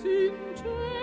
Sincere